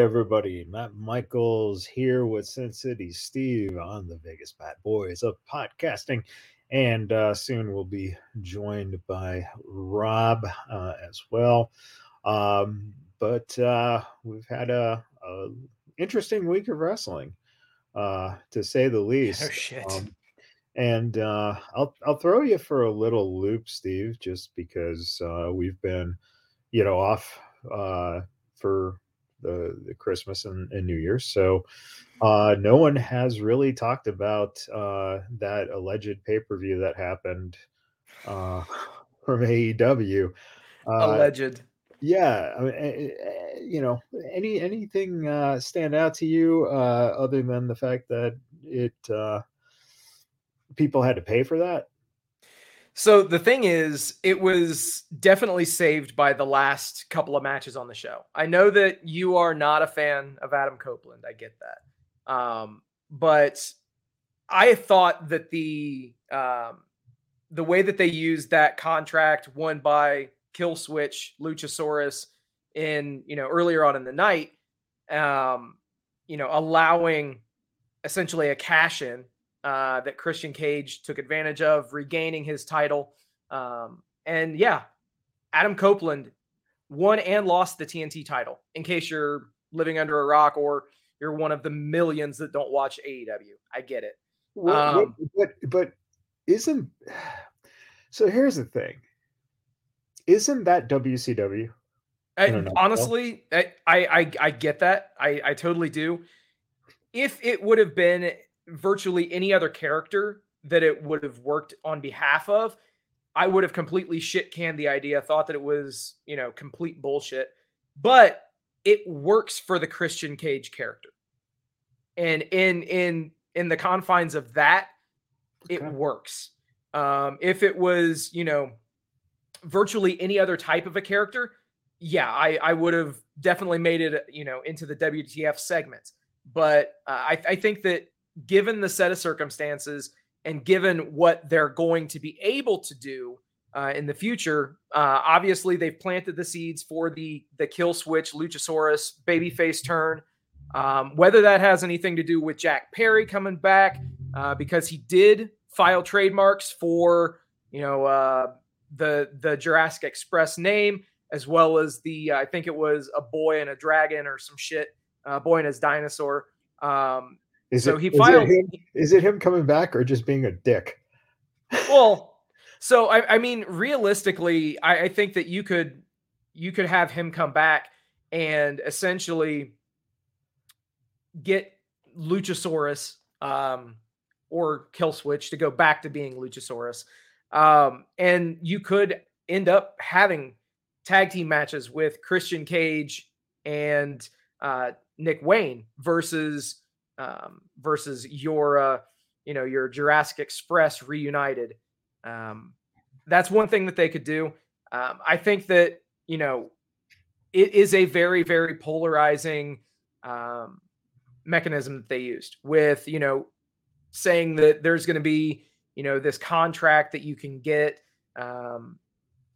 Everybody, Matt Michaels here with Sin City Steve on the Vegas Badboyz of podcasting, and uh, soon we'll be joined by Rob uh, as well. Um, but uh, we've had a, a, interesting week of wrestling, uh, to say the least. Oh shit! Um, and uh, I'll I'll throw you for a little loop, Steve, just because uh, we've been, you know, off for the, the Christmas and, and, New Year's. So uh, no one has really talked about uh, that alleged pay per view that happened uh, from AEW. Uh, alleged. Yeah, I mean, eh, eh, you know, any anything uh, stand out to you uh, other than the fact that it people had to pay for that? So the thing is, it was definitely saved by the last couple of matches on the show. I know that you are not a fan of Adam Copeland. I get that. Um, but I thought that the um, the way that they used that contract won by Killswitch Luchasaurus in you know earlier on in the night, um, you know, allowing essentially a cash in uh, that Christian Cage took advantage of, regaining his title. Um, and yeah, Adam Copeland won and lost the TNT title. In case you're living under a rock or you're one of the millions that don't watch AEW, I get it. Well, um, but but isn't so? Here's the thing: isn't that WCW? I, honestly, I, I I get that. I I totally do. If it would have been virtually any other character that it would have worked on behalf of, I would have completely shit canned the idea, thought that it was, you know, complete bullshit. But it works for the Christian Cage character. And in in in the confines of that, okay. it works. Um, if it was, you know, virtually any other type of a character, yeah, I, I would have definitely made it, you know, into the WTF segments. But uh, I, I think that given the set of circumstances and given what they're going to be able to do uh, in the future, uh, obviously they've planted the seeds for the the Killswitch Luchasaurus babyface turn. Um, whether that has anything to do with Jack Perry coming back, uh, because he did file trademarks for you know uh, the the Jurassic Express name, as well as the I think it was a boy and a dragon or some shit, uh, boy and his dinosaur. Um, is so it, he filed. Is it, him, is it him coming back or just being a dick? Well, so I, I mean, realistically, I, I think that you could you could have him come back and essentially get Luchasaurus um, or Killswitch to go back to being Luchasaurus. Um, and you could end up having tag team matches with Christian Cage and uh, Nick Wayne versus um, versus your uh, you know your Jurassic Express reunited. Um, that's one thing that they could do. Um, I think that you know it is a very very polarizing um, mechanism that they used with you know saying that there's going to be you know this contract that you can get um,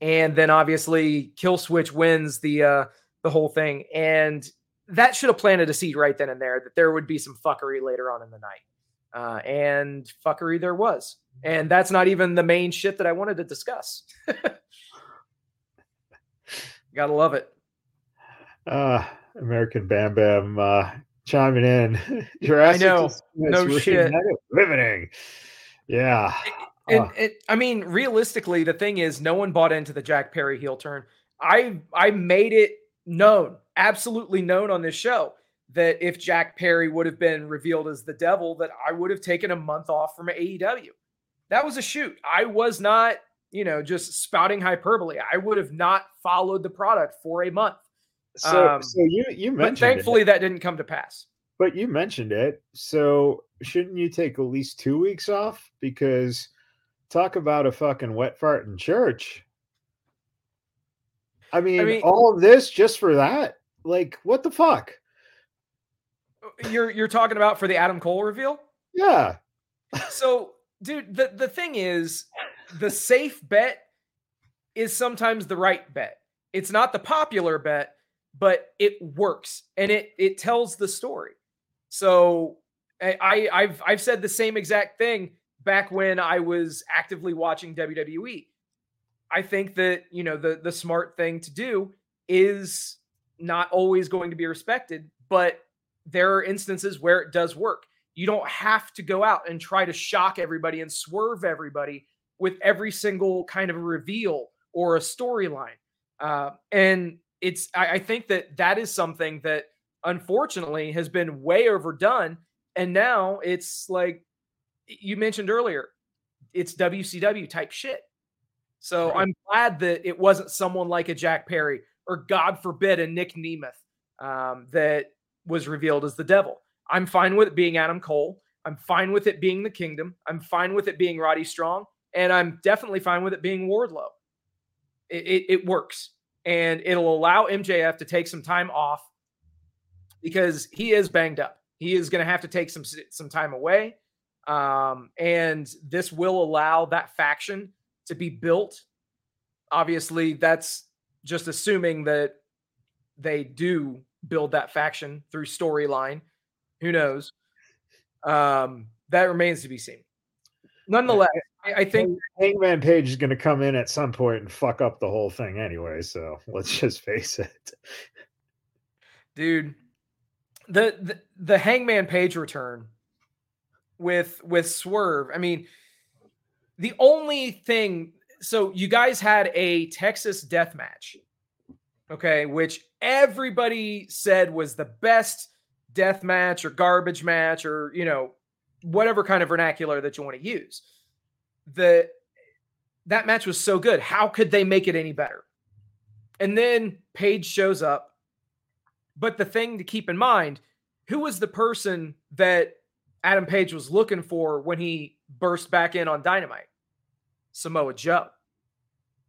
and then obviously Killswitch wins the uh the whole thing and that should have planted a seed right then and there that there would be some fuckery later on in the night. Uh, and fuckery there was. And that's not even the main shit that I wanted to discuss. Gotta love it. Uh, American Bam Bam uh, chiming in. Jurassic I know. No shit. Riveting. Yeah. And, uh. and, I mean, realistically, the thing is, no one bought into the Jack Perry heel turn. I I made it known, absolutely known on this show that if Jack Perry would have been revealed as the devil, that I would have taken a month off from AEW. That was a shoot. I was not, you know, just spouting hyperbole. I would have not followed the product for a month. So, um, so you you mentioned. thankfully, it. that didn't come to pass. But you mentioned it. So shouldn't you take at least two weeks off? Because talk about a fucking wet fart in church. I mean, I mean, all of this just for that? Like, what the fuck? Oh, you're you're talking about for the Adam Cole reveal? Yeah. so, dude, the the thing is, the safe bet is sometimes the right bet. It's not the popular bet, but it works and it it tells the story. So I, I've I've said the same exact thing back when I was actively watching WWE. I think that you know the the smart thing to do is not always going to be respected, but there are instances where it does work. You don't have to go out and try to shock everybody and swerve everybody with every single kind of reveal or a storyline. Uh, and it's I, I think that that is something that unfortunately has been way overdone. And now it's like you mentioned earlier, it's WCW type shit. So right. I'm glad that it wasn't someone like a Jack Perry or God forbid a Nick Nemeth um, that was revealed as the devil. I'm fine with it being Adam Cole. I'm fine with it being the Kingdom. I'm fine with it being Roddy Strong, and I'm definitely fine with it being Wardlow. It, it, it works, and it'll allow MJF to take some time off because he is banged up. He is going to have to take some some time away, um, and this will allow that faction to be built. Obviously, that's just assuming that they do build that faction through storyline. Who knows? Um, that remains to be seen. Nonetheless, I, I think Hangman Page is going to come in at some point and fuck up the whole thing anyway. So let's just face it, dude. The, the the Hangman Page return with with Swerve. I mean, the only thing. So you guys had a Texas death match, okay, which everybody said was the best death match or garbage match or you know whatever kind of vernacular that you want to use. The that match was so good. How could they make it any better? And then Page shows up. But the thing to keep in mind, who was the person that Adam Page was looking for when he burst back in on Dynamite? Samoa Joe.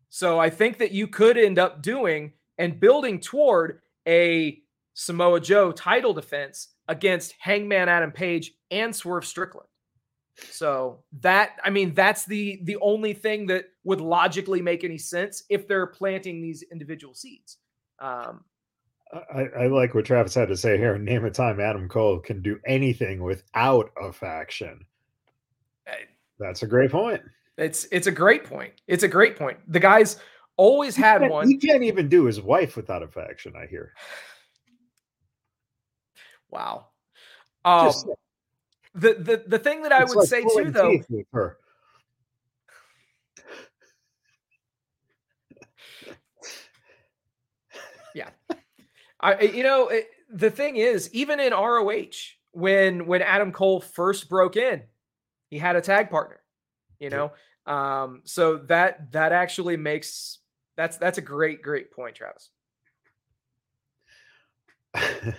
So I think that you could end up doing and building toward a Samoa Joe title defense against Hangman Adam Page and Swerve Strickland. So that I mean that's the the only thing that would logically make any sense if they're planting these individual seeds. Um, I, I, like what Travis had to say here. Name a time Adam Cole can do anything without a faction. That's a great point. It's it's a great point. It's a great point. The guys always had he one. He can't even do his wife without a faction. I hear. Wow. Um, the the the thing that I would like say too, though. yeah, I you know it, the thing is even in ROH when when Adam Cole first broke in, he had a tag partner. You know, um, so that that actually makes that's that's a great great point, Travis.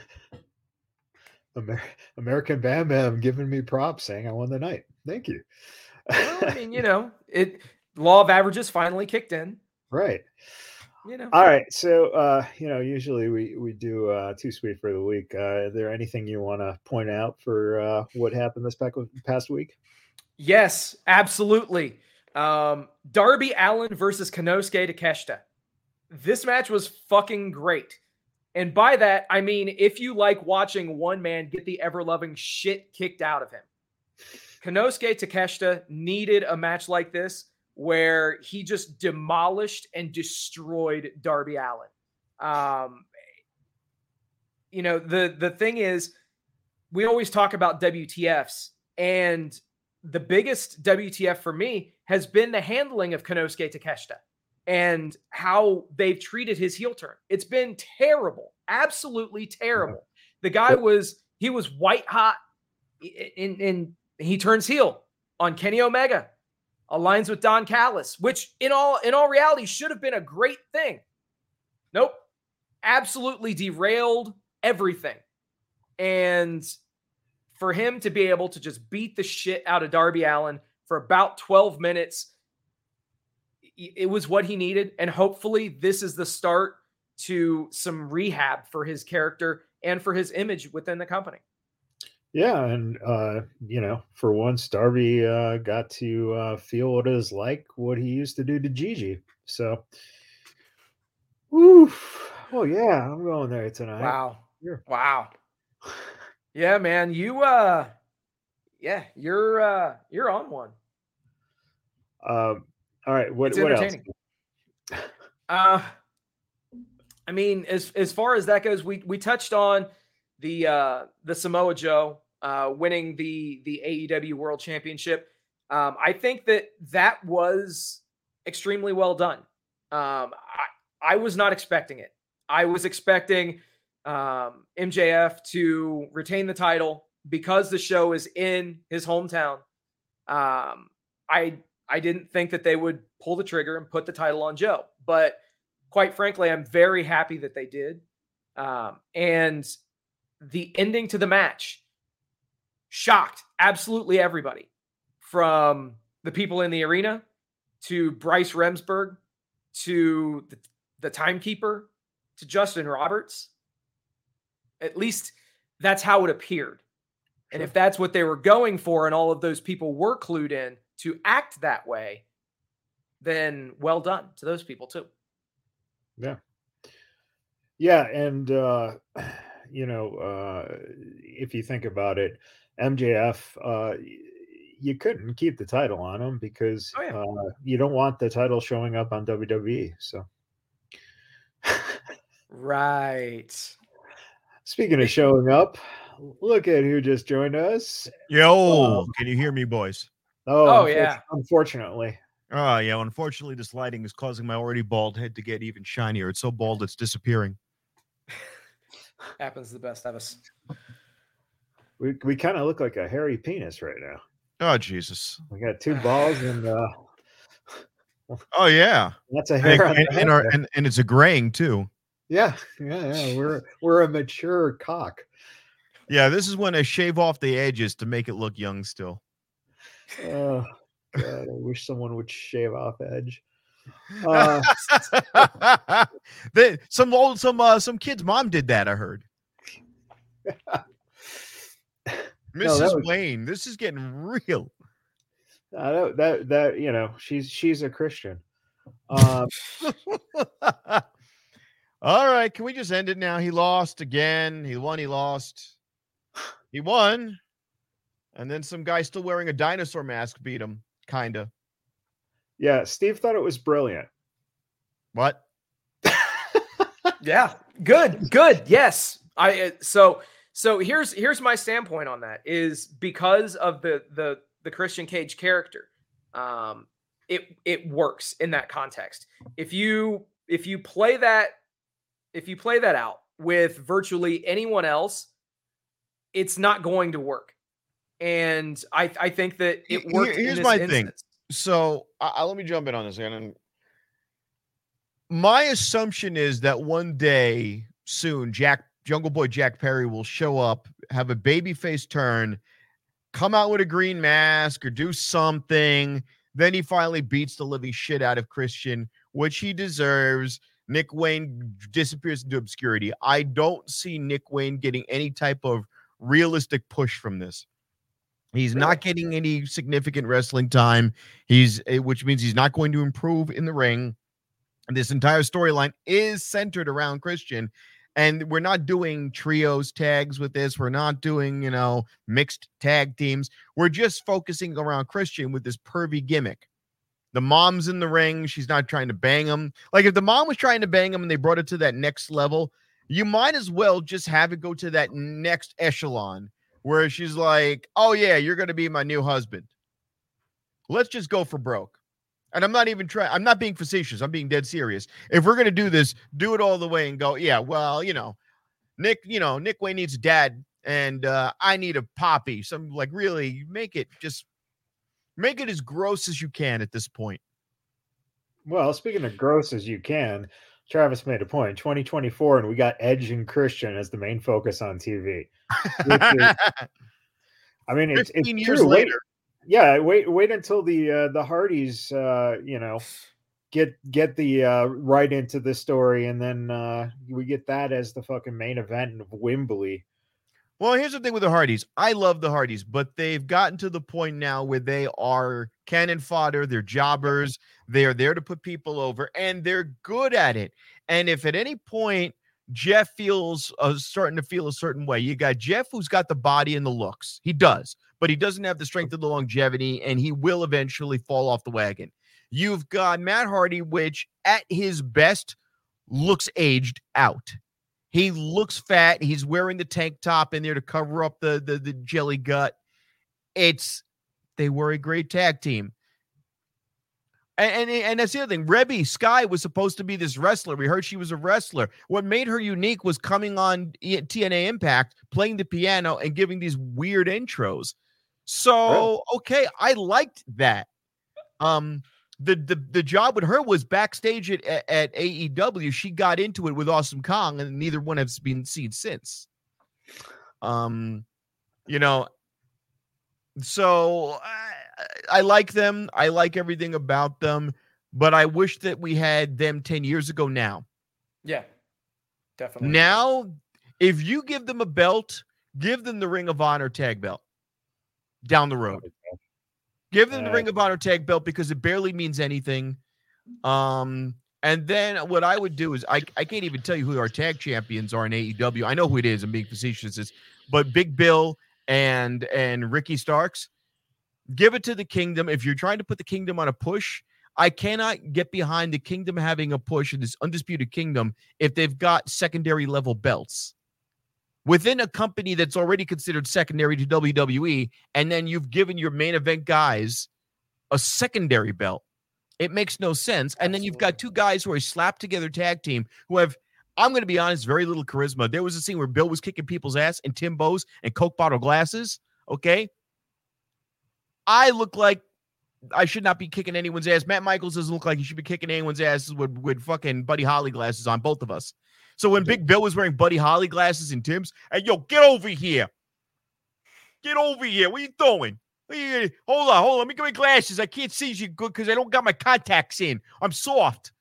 Amer- American Bam Bam giving me props saying I won the night. Thank you. well, I mean, you know, it law of averages finally kicked in. Right. You know. All right. So uh, you know, usually we we do uh too sweet for the week. Uh is there anything you want to point out for uh what happened this past week? Yes, absolutely. Um Darby Allin versus Konosuke Takeshita. This match was fucking great. And by that, I mean, if you like watching one man get the ever loving shit kicked out of him, Konosuke Takeshita needed a match like this where he just demolished and destroyed Darby Allin. Um, you know, the the thing is, we always talk about WTFs, and the biggest WTF for me has been the handling of Konosuke Takeshita and how they've treated his heel turn. It's been terrible, absolutely terrible. The guy was he was white hot, and in he turns heel on Kenny Omega, aligns with Don Callis, which in all in all reality should have been a great thing. Nope, absolutely derailed everything, and for him to be able to just beat the shit out of Darby Allin for about 12 minutes it was what he needed. And hopefully, this is the start to some rehab for his character and for his image within the company. Yeah, and uh, you know, for once, Darby uh, got to uh, feel what it is like what he used to do to Gigi. So, woo, Oh yeah, I'm going there tonight. Wow. Wow. Yeah, man. You uh yeah, you're uh you're on one. Um all right, what, what else? Uh I mean, as as far as that goes, we we touched on the uh the Samoa Joe uh winning the the AEW World Championship. Um I think that that was extremely well done. Um I I was not expecting it. I was expecting um, MJF to retain the title because the show is in his hometown. Um, I I didn't think that they would pull the trigger and put the title on Joe, but quite frankly, I'm very happy that they did. Um, and the ending to the match shocked absolutely everybody from the people in the arena to Bryce Remsburg to the, the timekeeper to Justin Roberts. At least that's how it appeared. And if that's what they were going for, and all of those people were clued in to act that way, then well done to those people too. Yeah. Yeah. And, uh, you know, uh, if you think about it, MJF, uh, you couldn't keep the title on him because oh, yeah. uh, you don't want the title showing up on WWE. So, right. Speaking of showing up, look at who just joined us. Yo, um, can you hear me, boys? Oh, oh yeah. Unfortunately. Oh, yeah. Unfortunately, this lighting is causing my already bald head to get even shinier. It's so bald, it's disappearing. Happens to the best of us. We, we kind of look like a hairy penis right now. Oh, Jesus. We got two balls and. uh Oh yeah, that's a hair and, and, and, our, and, and it's a graying too. Yeah, yeah, yeah. We're we're a mature cock. Yeah, this is when I shave off the edges to make it look young still. Oh God, I wish someone would shave off edge. Uh, they, some old some uh, some kid's mom did that. I heard. Mrs. No, was, Wayne, this is getting real. Uh, that, that that you know she's she's a Christian. Um, all right, can we just end it now? He lost again. He won. He lost. He won, and then some guy still wearing a dinosaur mask beat him. Kinda. Yeah, Steve thought it was brilliant. What? yeah, good, good. Yes, I. Uh, so so here's here's my standpoint on that is because of the the the Christian Cage character. Um, it it works in that context. If you if you play that if you play that out with virtually anyone else, it's not going to work. And I I think that it worked. Here's my instance. thing. So uh, let me jump in on this again. My assumption is that one day soon, Jack Jungle Boy Jack Perry will show up, have a baby face turn, come out with a green mask or do something. Then he finally beats the living shit out of Christian, which he deserves. Nick Wayne disappears into obscurity. I don't see Nick Wayne getting any type of realistic push from this. He's not getting any significant wrestling time. He's eh, which means he's not going to improve in the ring. This entire storyline is centered around Christian and we're not doing trios tags with this. We're not doing, you know, mixed tag teams. We're just focusing around Christian with this pervy gimmick. The mom's in the ring. She's not trying to bang him. Like if the mom was trying to bang him and they brought it to that next level, you might as well just have it go to that next echelon where she's like, oh, yeah, you're going to be my new husband. Let's just go for broke. And I'm not even trying, I'm not being facetious. I'm being dead serious. If we're going to do this, do it all the way and go, yeah, well, you know, Nick, you know, Nick Wayne needs dad and uh, I need a poppy. Some like really make it just make it as gross as you can at this point. Well, speaking of gross as you can, Travis made a point. 2024, and we got Edge and Christian as the main focus on TV. Is, I mean, it's, it's years true. later yeah, wait wait until the uh, the Hardys uh, you know get get the uh, right into the story, and then uh, we get that as the fucking main event of Wembley. Well, here's the thing with the Hardys. I love the Hardys, but they've gotten to the point now where they are cannon fodder. They're jobbers. They are there to put people over, and they're good at it. And if at any point Jeff feels uh, starting to feel a certain way. You got Jeff, who's got the body and the looks. He does, but he doesn't have the strength of the longevity, and he will eventually fall off the wagon. You've got Matt Hardy, which at his best looks aged out. He looks fat. He's wearing the tank top in there to cover up the the, the jelly gut. It's they were a great tag team. And, and, and that's the other thing. Reby Sky was supposed to be this wrestler. We heard she was a wrestler. What made her unique was coming on TNA Impact, playing the piano, and giving these weird intros. So okay, I liked that. Um, the the the job with her was backstage at, at AEW. She got into it with Awesome Kong, and neither one has been seen since. Um, you know, so I, I like them. I like everything about them, but I wish that we had them ten years ago. Now, yeah, definitely. Now, if you give them a belt, give them the Ring of Honor tag belt down the road. Give them the Ring of Honor tag belt because it barely means anything. Um, and then what I would do is I, I can't even tell you who our tag champions are in AEW. I know who it is. I'm being facetious, but Big Bill and and Ricky Starks. Give it to the Kingdom. If you're trying to put the Kingdom on a push, I cannot get behind the Kingdom having a push in this undisputed Kingdom if they've got secondary level belts within a company that's already considered secondary to WWE, and then you've given your main event guys a secondary belt. It makes no sense. And Absolutely. then you've got two guys who are a slapped together tag team who have, I'm going to be honest, very little charisma. There was a scene where Bill was kicking people's ass in Timbos and Coke bottle glasses. Okay. I look like I should not be kicking anyone's ass. Matt Michaels doesn't look like he should be kicking anyone's ass with, with fucking Buddy Holly glasses on, both of us. So when Big Bill was wearing Buddy Holly glasses and Tim's, hey, yo, get over here. Get over here. What are you doing? Hold on, hold on. Let me get my glasses. I can't see you good because I don't got my contacts in. I'm soft.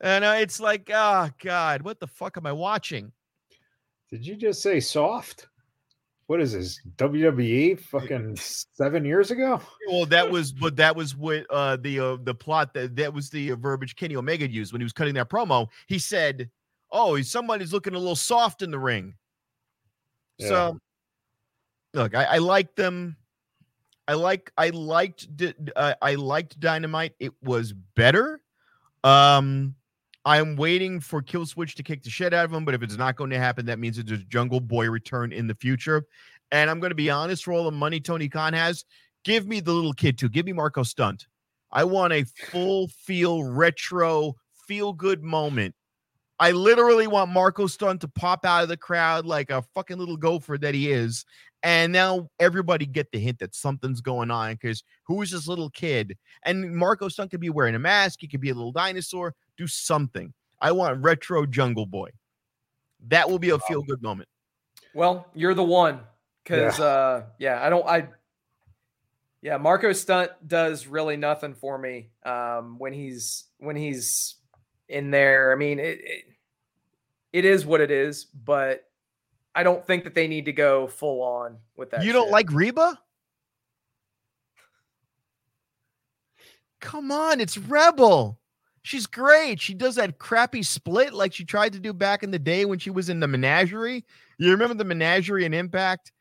And uh, it's like, oh, God, what the fuck am I watching? Did you just say soft? What is this WWE fucking seven years ago? Well, that was, but that was what uh, the uh, the plot that that was the verbiage Kenny Omega used when he was cutting that promo. He said, oh, somebody's looking a little soft in the ring. Yeah. So, look, I, I like them. I like I liked uh, I liked Dynamite. It was better. Um, I'm waiting for Killswitch to kick the shit out of him, but if it's not going to happen, that means it's there's Jungle Boy return in the future. And I'm going to be honest, for all the money Tony Khan has, give me the little kid too. Give me Marco Stunt. I want a full feel retro feel good moment I literally want Marco Stunt to pop out of the crowd like a fucking little gopher that he is. And now everybody get the hint that something's going on because who is this little kid? And Marco Stunt could be wearing a mask. He could be a little dinosaur. Do something. I want retro Jungle Boy. That will be a feel good moment. Well, you're the one because, yeah. uh, yeah, I don't, I, yeah, Marco Stunt does really nothing for me um, when he's when he's in there. I mean, it, it, it is what it is, but I don't think that they need to go full on with that. You don't like Reba? Come on, it's Rebel. She's great. She does that crappy split like she tried to do back in the day when she was in the menagerie. You remember the menagerie and Impact?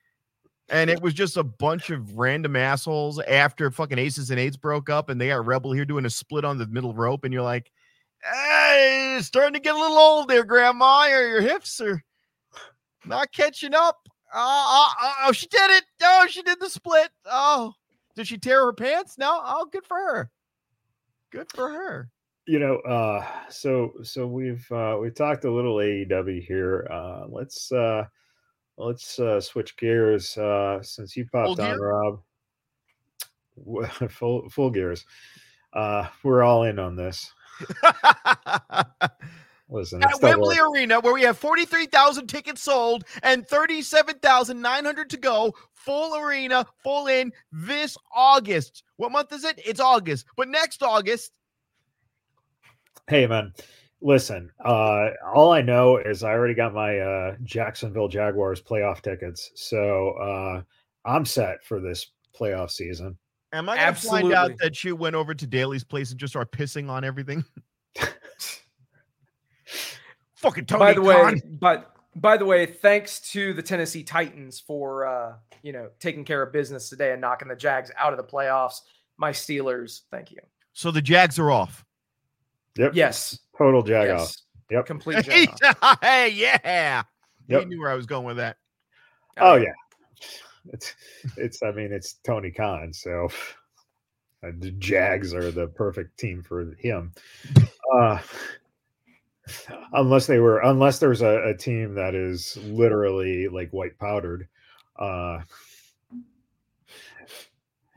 And it was just a bunch of random assholes after fucking Aces and Eights broke up and they got Rebel here doing a split on the middle rope. And you're like, hey, it's starting to get a little old there, Grandma. Or your hips are not catching up. Oh, oh, oh, she did it. Oh, she did the split. Oh, did she tear her pants? No. Oh, good for her. Good for her. You know, uh, so so we've uh we talked a little AEW here. Uh let's uh let's uh switch gears uh since you popped on, Rob. full full gears. Uh we're all in on this. Listen, at Wembley Arena, where we have 43,000 tickets sold and 37,900 to go, full arena, full in this August. What month is it? It's August. But next August. Hey, man. Listen, uh, all I know is I already got my uh, Jacksonville Jaguars playoff tickets. So uh, I'm set for this playoff season. Am I going to find out that you went over to Daily's place and just start pissing on everything? Fucking Tony by the Khan. way, but by the way, thanks to the Tennessee Titans for uh, you know taking care of business today and knocking the Jags out of the playoffs. My Steelers, thank you. So the Jags are off. Yep. Yes, Total jag off. Yep. complete. jag off. hey, yeah. Yep. He knew where I was going with that. Oh yeah. It's it's I mean it's Tony Khan, so uh, the Jags are the perfect team for him. Uh unless they were unless there's a, a team that is literally like white powdered. Uh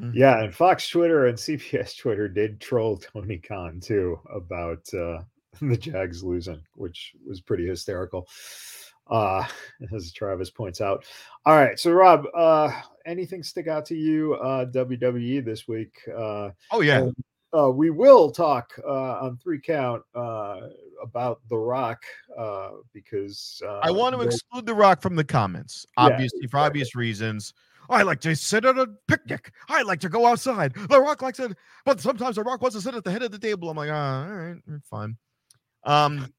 Mhm. yeah, and Fox Twitter and CBS Twitter did troll Tony Khan too about uh the Jags losing, which was pretty hysterical. Uh as Travis points out. All right, so Rob, uh anything stick out to you uh WWE this week? Uh Oh yeah. uh, we will talk uh, on three count uh, about The Rock uh, because uh, I want to exclude The Rock from the comments, Yeah, obviously for obvious reasons. I like to sit at a picnic. I like to go outside. The Rock likes it, but sometimes The Rock wants to sit at the head of the table. I'm like, ah, all right, fine. Um,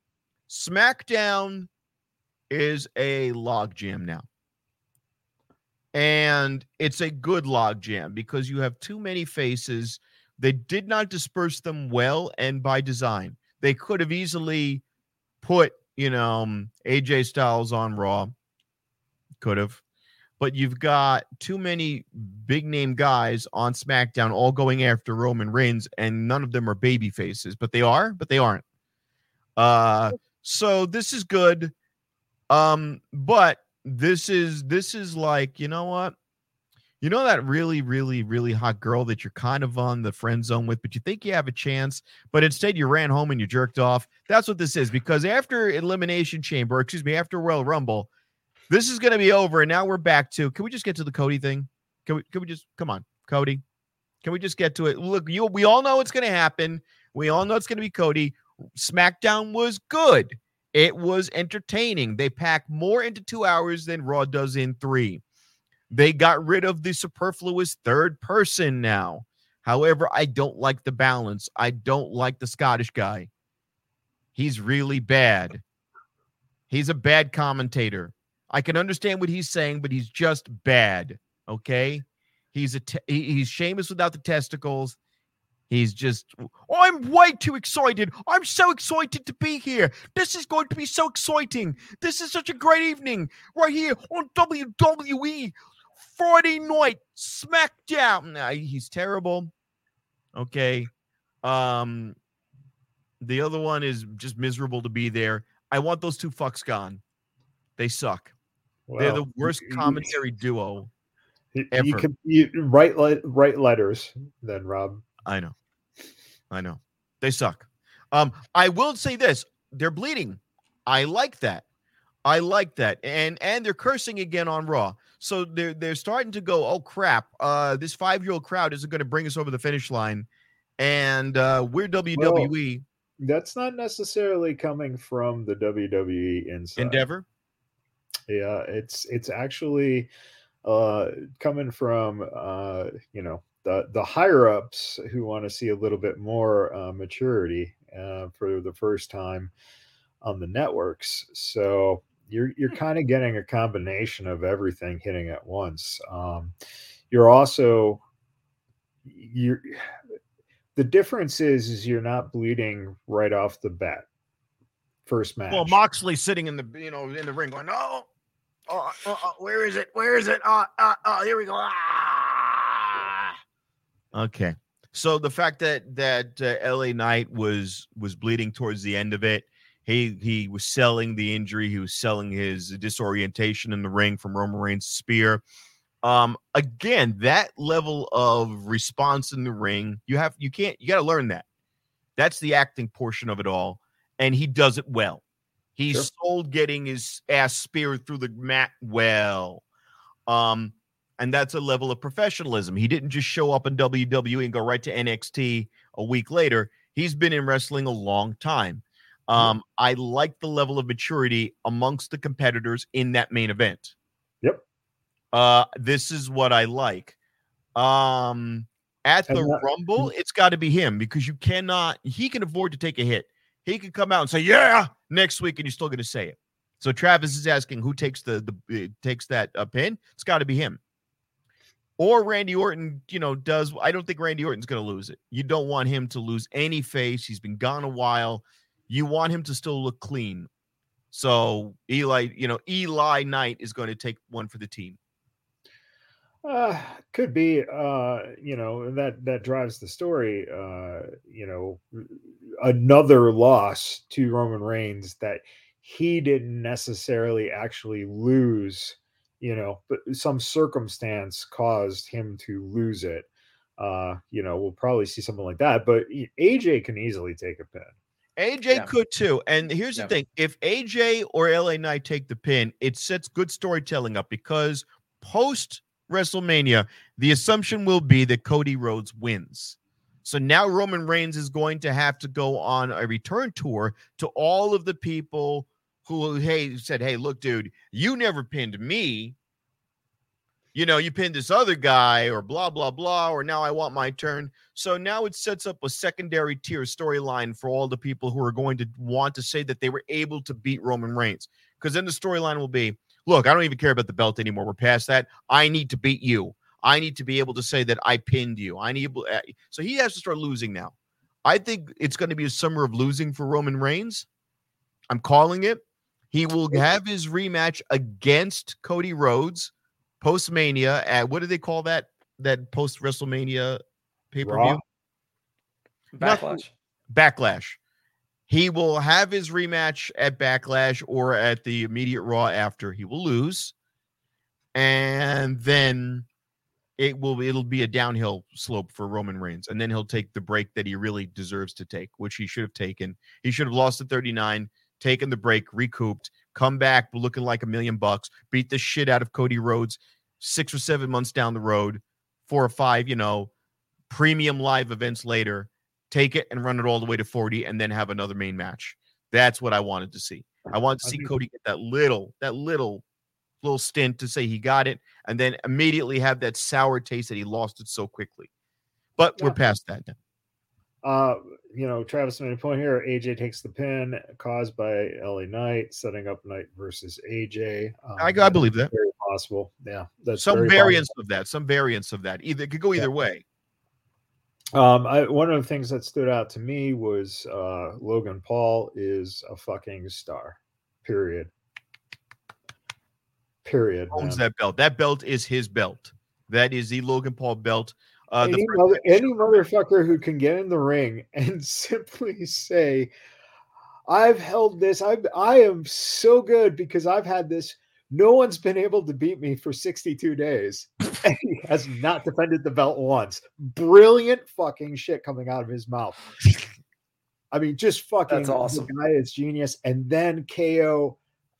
SmackDown is a logjam now, and it's a good logjam because you have too many faces. They did not disperse them well and by design. They could have easily put, you know, um, AJ Styles on Raw. Could have. But you've got too many big name guys on SmackDown all going after Roman Reigns, and none of them are baby faces, but they are, but they aren't. Uh so this is good. Um, but this is this is like, you know what? You know that really, really, really hot girl that you're kind of on the friend zone with, but you think you have a chance, but instead you ran home and you jerked off. That's what this is because after Elimination Chamber, excuse me, after Royal Rumble, this is going to be over, and now we're back to. Can we just get to the Cody thing? Can we? Can we just come on, Cody? Can we just get to it? Look, you. We all know it's going to happen. We all know it's going to be Cody. SmackDown was good. It was entertaining. They pack more into two hours than Raw does in three. They got rid of the superfluous third person now. However, I don't like the balance. I don't like the Scottish guy. He's really bad. He's a bad commentator. I can understand what he's saying, but he's just bad. Okay, he's a te- he's Sheamus without the testicles. He's just. I'm way too excited. I'm so excited to be here. This is going to be so exciting. This is such a great evening right here on WWE Friday night SmackDown. Nah, he's terrible. Okay. Um, the other one is just miserable to be there. I want those two fucks gone. They suck. They're the worst commentary duo. You, ever. you can you write le- write letters then, Rob. I know. I know. They suck. Um, I will say this: they're bleeding. I like that. I like that. And and they're cursing again on Raw. So they're they're starting to go, oh crap, uh, this five-year-old crowd isn't going to bring us over the finish line. And uh we're WWE That's not necessarily coming from the WWE inside. Endeavor. Yeah, it's it's actually uh coming from uh you know the the higher ups who want to see a little bit more uh, maturity uh, for the first time on the networks. So you're you're kind of getting a combination of everything hitting at once. Um, you're also you're the difference is is you're not bleeding right off the bat. First match. Well, Moxley sitting in the you know in the ring going, oh, oh, oh, oh, where is it? Where is it? Oh, oh, oh, here we go. Ah. Okay. So the fact that that uh, LA Knight was was bleeding towards the end of it, he he was selling the injury, he was selling his disorientation in the ring from Roman Reigns' spear. Um, again, that level of response in the ring, you have you can't you got to learn that. That's the acting portion of it all, and he does it well. He's Sure. sold getting his ass speared through the mat well. Um, and that's a level of professionalism. He didn't just show up in WWE and go right to NXT a week later. He's been in wrestling a long time. Um, I like the level of maturity amongst the competitors in that main event. Yep. Uh, this is what I like. Um, at the that- Rumble, it's got to be him because you cannot. He can afford to take a hit. he can come out and say, "Yeah," next week, and you're still going to say it. So Travis is asking who takes the the uh, takes that uh, pin. It's got to be him. Or Randy Orton, you know, does I don't think Randy Orton's going to lose it. You don't want him to lose any face. He's been gone a while. You want him to still look clean. So Eli, you know, LA Knight is going to take one for the team. Uh, could be. Uh, you know that that drives the story. Uh, you know, another loss to Roman Reigns that he didn't necessarily actually lose. You know, but some circumstance caused him to lose it. Uh, you know, we'll probably see something like that. But AJ can easily take a pin. AJ yeah. could too. And here's yeah. the thing if AJ or LA Knight take the pin, it sets good storytelling up because post WrestleMania, the assumption will be that Cody Rhodes wins. So now Roman Reigns is going to have to go on a return tour to all of the people who hey said, "Hey, look, dude, you never pinned me you know, you pinned this other guy or blah, blah, blah, or now I want my turn. So now it sets up a secondary tier storyline for all the people who are going to want to say that they were able to beat Roman Reigns. Because then the storyline will be look, I don't even care about the belt anymore. We're past that. I need to beat you. I need to be able to say that I pinned you. I need eh, so he has to start losing now. I think it's going to be a summer of losing for Roman Reigns. I'm calling it. He will have his rematch against Cody Rhodes post Mania at what do they call that? That post WrestleMania pay per view? Backlash. Backlash. He will have his rematch at Backlash or at the immediate Raw after. He will lose, and then it will it'll be a downhill slope for Roman Reigns, and then he'll take the break that he really deserves to take, which he should have taken. He should have lost at 39, taken the break, recouped, come back looking like a million bucks, beat the shit out of Cody Rhodes six or seven months down the road, four or five, you know, premium live events later, take it and run it all the way to 40 and then have another main match. That's what I wanted to see. I wanted to see Cody get that little, that little, little stint to say he got it and then immediately have that sour taste that he lost it so quickly. But yeah. we're past that now. Uh, you know, Travis made a point here. AJ takes the pin caused by LA Knight, setting up Knight versus AJ. Um, I, I believe that. Very possible. Yeah. That's some variance possible. of that. Some variance of that. Either it could go either yeah. way. Um, I, one of the things that stood out to me was uh, Logan Paul is a fucking star. Period. Period. Owns man. that belt. That belt is his belt. That is the Logan Paul belt. Uh, any, mother, any motherfucker who can get in the ring and simply say, "I've held this. I I am so good because I've had this. No one's been able to beat me for 62 days." and he has not defended the belt once. Brilliant fucking shit coming out of his mouth. I mean, just fucking. That's awesome. The guy is genius. And then KO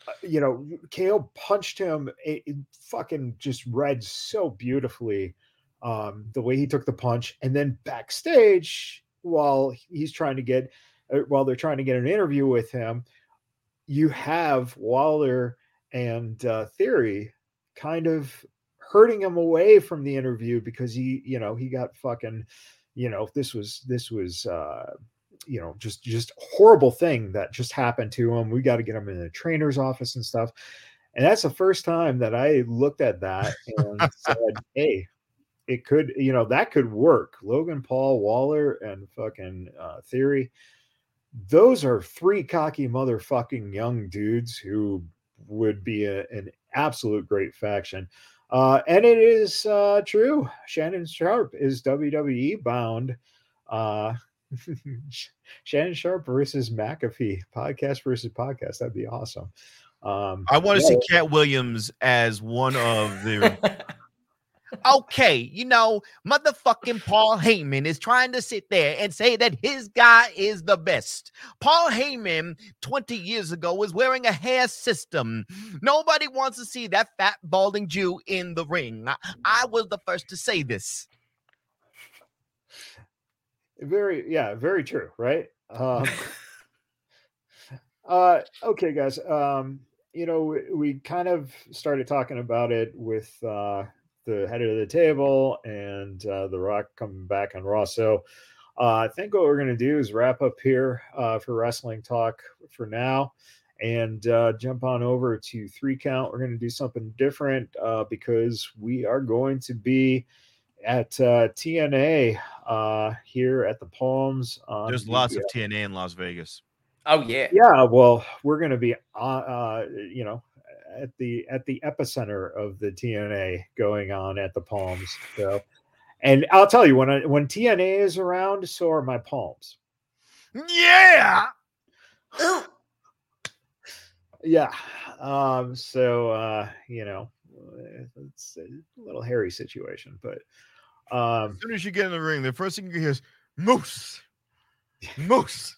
uh, you know, KO punched him, it, it fucking just read so beautifully um, the way he took the punch, and then backstage while he's trying to get uh, while they're trying to get an interview with him, you have Waller and uh, Theory kind of hurting him away from the interview because he, you know, he got fucking, you know, this was this was uh you know just just horrible thing that just happened to him. We got to get him in the trainer's office and stuff. And that's the first time that I looked at that and said, "Hey, it could, you know, that could work. Logan Paul, Waller, and fucking uh, Theory. Those are three cocky motherfucking young dudes who would be a, an absolute great faction. Uh, and it is uh, true. Shannon Sharpe is WWE bound. Uh, Shannon Sharpe versus McAfee podcast versus podcast. That'd be awesome. Um, I want to yeah. see Katt Williams as one of the okay, you know, motherfucking Paul Heyman is trying to sit there and say that his guy is the best. Paul Heyman 20 years ago was wearing a hair system. Nobody wants to see that fat, balding Jew in the ring. I, I was the first to say this. Very, yeah, very true, right? Um, uh, okay, guys. Um, you know, we, we kind of started talking about it with uh, the head of the table and uh, The Rock coming back on Raw. So uh, I think what we're going to do is wrap up here uh, for wrestling talk for now and uh, jump on over to three count. We're going to do something different uh, because we are going to be at uh, TNA uh, here at the Palms. There's the, lots of TNA in Las Vegas. Oh yeah, yeah. Well, we're going to be, uh, you know, at the at the epicenter of the TNA going on at the Palms. So, and I'll tell you when I, when TNA is around, so are my palms. Yeah. yeah. Um. So, uh, you know, it's a little hairy situation, but um, as soon as you get in the ring, the first thing you hear is Moose. Moose,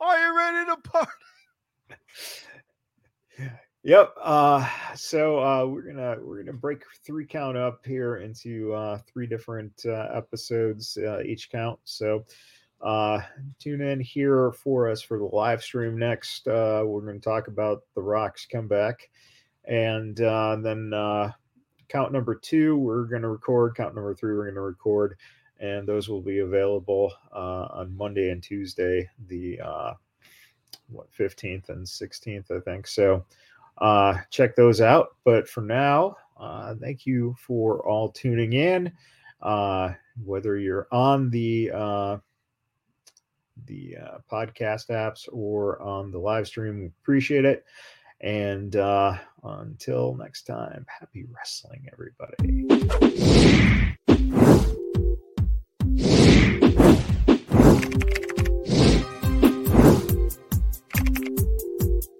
are you ready to party? Yep. Uh, so uh, we're gonna we're gonna break three count up here into uh, three different uh, episodes uh, each count. So uh, tune in here for us for the live stream next. We're to talk about the Rock's comeback, and then count number two we're to record. Count number three we're to record, and those will be available on Monday and Tuesday, the what 15th and 16th, I think. So uh, check those out. But for now, uh, thank you for all tuning in. Uh, whether you're on the uh, the uh, podcast apps or on the live stream, we appreciate it. And uh, until next time, happy wrestling, everybody.